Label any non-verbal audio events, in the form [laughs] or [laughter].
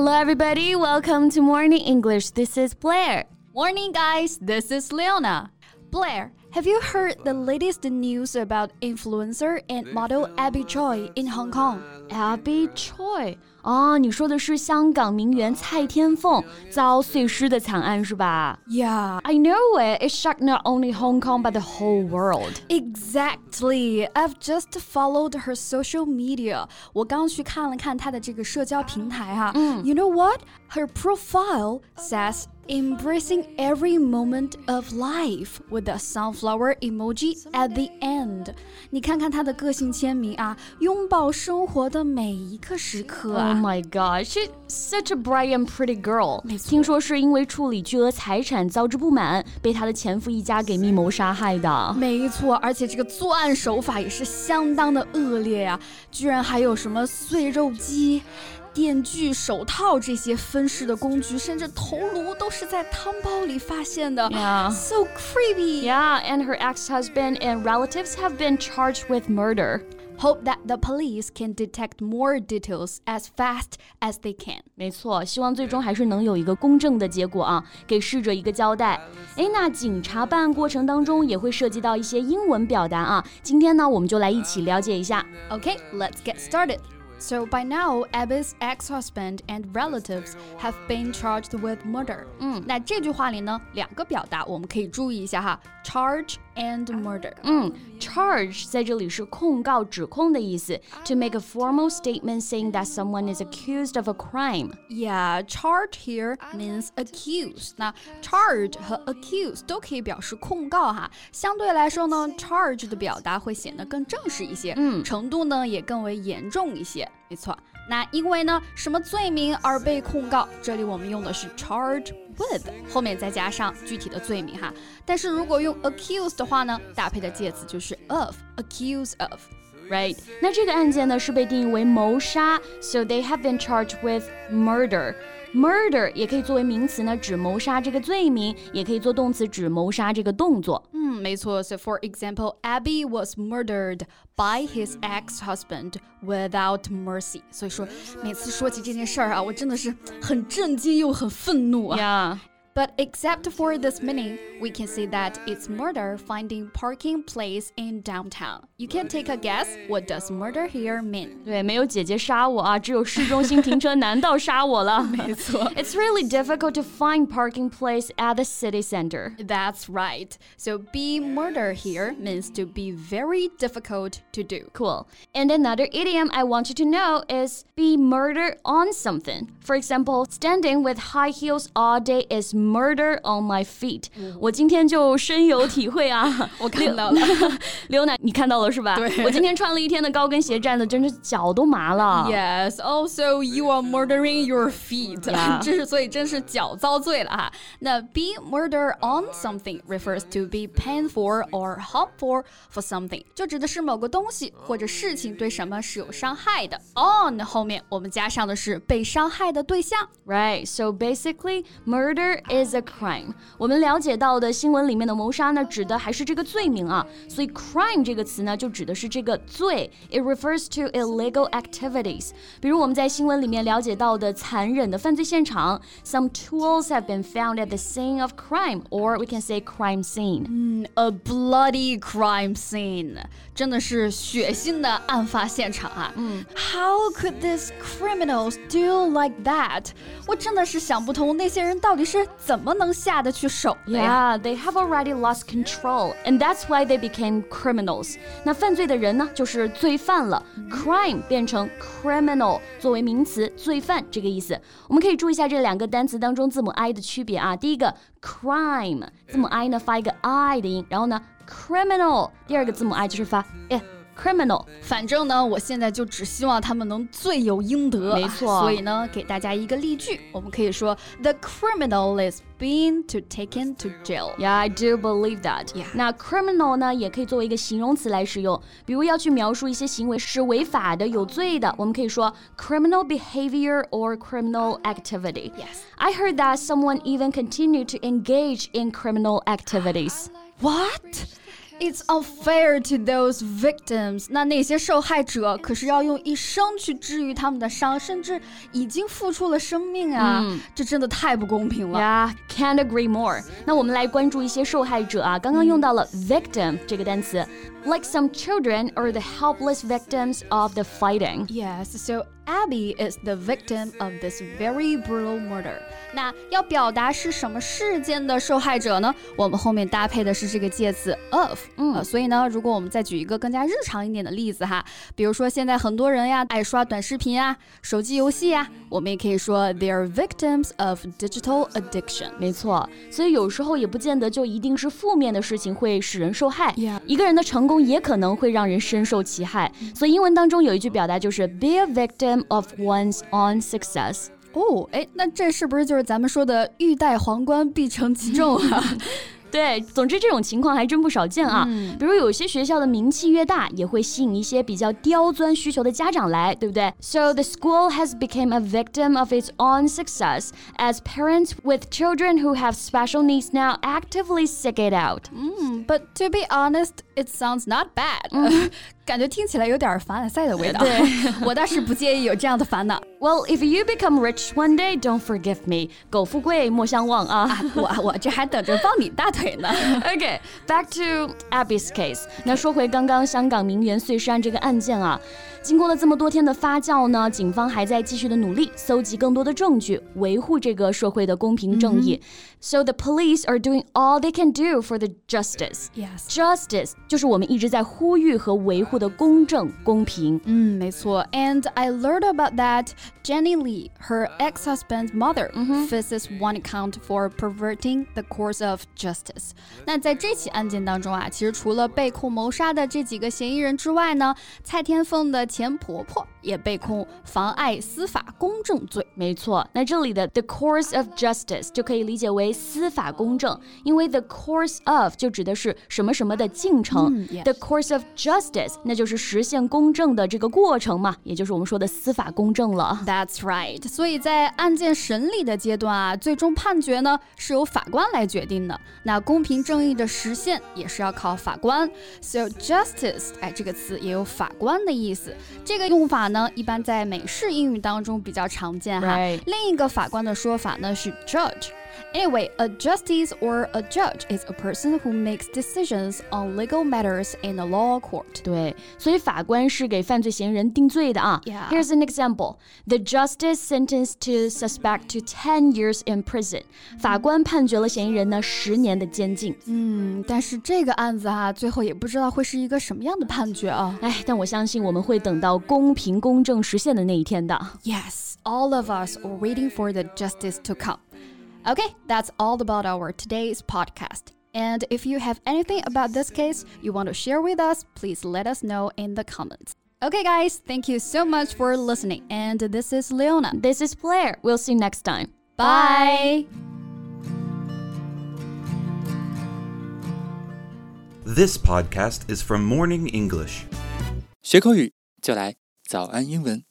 Hello, everybody. Welcome to Morning English. This is Blair. Morning, guys. This is Leona. Blair, have you heard the latest news about influencer and model Abby Choi in Hong Kong? Abby Choi 哦，你说的是香港名媛蔡天凤遭碎尸的惨案是吧 Yeah, I know it. It shocked not only Hong Kong but the whole world. exactly. I've just followed her social media. 我刚去看了看她的这个社交平台哈。You know what? Her profile says embracing every moment of life with a sunflower emoji at the end. 你看看她的个性签名啊，拥抱生活的每一个时刻 Oh 啊。 my god, she's such a bright and pretty girl. 没错听说是因为处理巨额财产遭致不满，被她的前夫一家给密谋杀害的。没错，而且这个作案手法也是相当的恶劣呀、居然还有什么碎肉机、电锯、手套这些分尸的工具，甚至头颅都是在汤包里发现的。 Yeah. So creepy. Yeah, and her ex-husband and relatives have been charged with murder. Hope that the police can detect more details as fast as they can. 没错，希望最终还是能有一个公正的结果啊，给逝者一个交代。诶，那警察办案过程当中也会涉及到一些英文表达啊，今天呢，我们就来一起了解一下。 Okay, let's get started. So by now, Abby's ex-husband and relatives have been charged with murder. 嗯，那这句话里呢，两个表达我们可以注意一下哈，charge and murder. 嗯，charge 在这里是控告、指控的意思，to make a formal statement saying that someone is accused of a crime。 Yeah, charge here means accuse. 那 charge 和 accuse 都可以表示控告哈。相对来说呢，charge 的表达会显得更正式一些，嗯程度呢也更为严重一些。 没错，那因为呢什么罪名而被控告，这里我们用的是 charge with，后面再加上具体的罪名哈。但是如果用 accuse 的话呢，搭配的介词就是 of，accuse of。 Right，那这个案件呢是被定义为谋杀，so they have been charged with murder。 Murder 也可以作为名词呢，指谋杀这个罪名，也可以做动词指谋杀这个动作。嗯，没错。So for example, Abby was murdered by his ex-husband without mercy. 所以说，每次说起这件事儿啊，我真的是很震惊又很愤怒啊。 Yeah. But except for this meaning, we can say that it's murder finding parking place in downtown. You can take a guess. What does murder here mean? [laughs] 对，没有姐姐杀我啊，只有市中心停车难道杀我了？没错。 It's [laughs] really [laughs] difficult to find parking place at the city center. That's right. So be murder here means to be very difficult to do. Cool. And another idiom I want you to know is be murder on something. For example, standing with high heels all day is murder on my feet. 我今天就深有体会啊。我看到了。刘奶，你看到了是吧？对我今天穿了一天的高跟鞋，站的真是脚都麻了。 Yes, also [laughs] [laughs] you are murdering your feet. Yeah. 这是所以真是脚遭罪了哈。那 be [laughs] murder on something refers to be painful or harmful for something，就指的是某个东西或者事情对什么是有伤害的。On 后面我们加上的是被伤害的对象。 Right, so basically, murder is a crime. 我们了解到的新闻里面的谋杀呢，指的还是这个罪名啊。所以 crime 这个词呢，就指的是这个罪。It refers to illegal activities. 比如我们在新闻里面了解到的残忍的犯罪现场，some tools have been found at the scene of crime, or we can say crime scene. A bloody crime scene，真的是血腥的案发现场啊！嗯，How could these criminals do like that？我真的是想不通，那些人到底是 怎么能下得去手的呀 Yeah, they have already lost control, and that's why they became criminals. 那犯罪的人呢，就是罪犯了。Crime 变成 criminal 作为名词，罪犯这个意思。我们可以注意一下这两个单词当中字母 i 的区别啊。第一个 crime 字母 i 呢发一个 i 的音，然后呢 criminal 第二个字母 i 就是发哎 criminal。反正呢，我现在就只希望他们能罪有应得。没错所以呢，给大家一个例句，我们可以说：The criminal is being to taken to jail. Yeah, I do believe that. Yeah. 那 criminal 呢，也可以作为一个形容词来使用，比如要去描述一些行为是违法的、有罪的，我们可以说 criminal behavior or criminal activity. Yes. I heard that someone even continued to engage in criminal activities. What? It's unfair to those victims。那那些受害者可是要用一生去治愈他们的伤，甚至已经付出了生命啊！嗯、这真的太不公平了。Yeah, can't agree more。那我们来关注一些受害者啊，刚刚用到了 victim 这个单词。Like some children are the helpless victims of the fighting. Yes, so Abby is the victim of this very brutal murder. 那要表达是什么事件的受害者呢？我们后面搭配的是这个介词 of，嗯、呃，所以呢，如果我们再举一个更加日常一点的例子哈，比如说现在很多人呀爱刷短视频啊、手机游戏呀，我们也可以说 they are victims of digital addiction。没错，所以有时候也不见得就一定是负面的事情会使人受害，一个人的成功也可能会让人深受其害。所以英文当中有一句表达就是 be a victim。of one's own success. 哦，哎，那这是不是就是咱们说的欲戴皇冠必承其重啊？ [laughs] 对，总之这种情况还真不少见啊。嗯、比如有些学校的名气越大，也会吸引一些比较刁钻需求的家长来，对不对？So the school has become a victim of its own success as parents with children who have special needs now actively seek it out. 嗯，But to be honest, it sounds not bad. [laughs] 感觉听起来有点凡尔赛的味道。对我倒是不介意有这样的烦恼。 [laughs] Well, if you become rich one day, don't forgive me. 苟富贵莫相忘啊！啊我我这还等着抱你大腿呢。Okay, [laughs] back to Abby's case. 那说回刚刚香港名媛碎尸案这个案件啊。经过了这么多天的发酵呢，警方还在继续的努力，搜集更多的证据，维护这个社会的公平正义。So the police are doing all they can do for the justice. Yes, justice 就是我们一直在呼吁和维护的公正、公平。嗯，没错。And I learned about that Jenny Lee, her ex-husband's mother, faces one count for perverting the course of justice. 那在这起案件当中啊，其实除了被控谋杀的这几个嫌疑人之外呢，蔡天凤的前婆婆 也被控妨碍司法公正罪。没错，那这里的 the course of justice 就可以理解为司法公正，因为 the course of 就指的是什么什么的进程、嗯、，the course of justice 那就是实现公正的这个过程嘛，也就是我们说的司法公正了。That's right。所以在案件审理的阶段啊，最终判决呢是由法官来决定的。那公平正义的实现也是要靠法官。So justice，哎，这个词也有法官的意思。这个用法呢，一般在美式英语当中比较常见哈。另一个法官的说法呢是 judge。Anyway, a justice or a judge is a person who makes decisions on legal matters in a law court. 对，所以法官是给犯罪嫌疑人定罪的啊。 Yeah. Here's an example: the justice sentenced to suspect to ten years in prison. 法官判决了嫌疑人呢十年的监禁。嗯，但是这个案子啊，最后也不知道会是一个什么样的判决啊。哎，但我相信我们会等到公平公正实现的那一天的。 Yes, all of us are waiting for the justice to come. Okay, that's all about our today's podcast. And if you have anything about this case you want to share with us, please let us know in the comments. Okay, guys, thank you so much for listening. And this is Leona. This is Blair. We'll see you next time. Bye. This podcast is from Morning English. 学口语就来早安英文。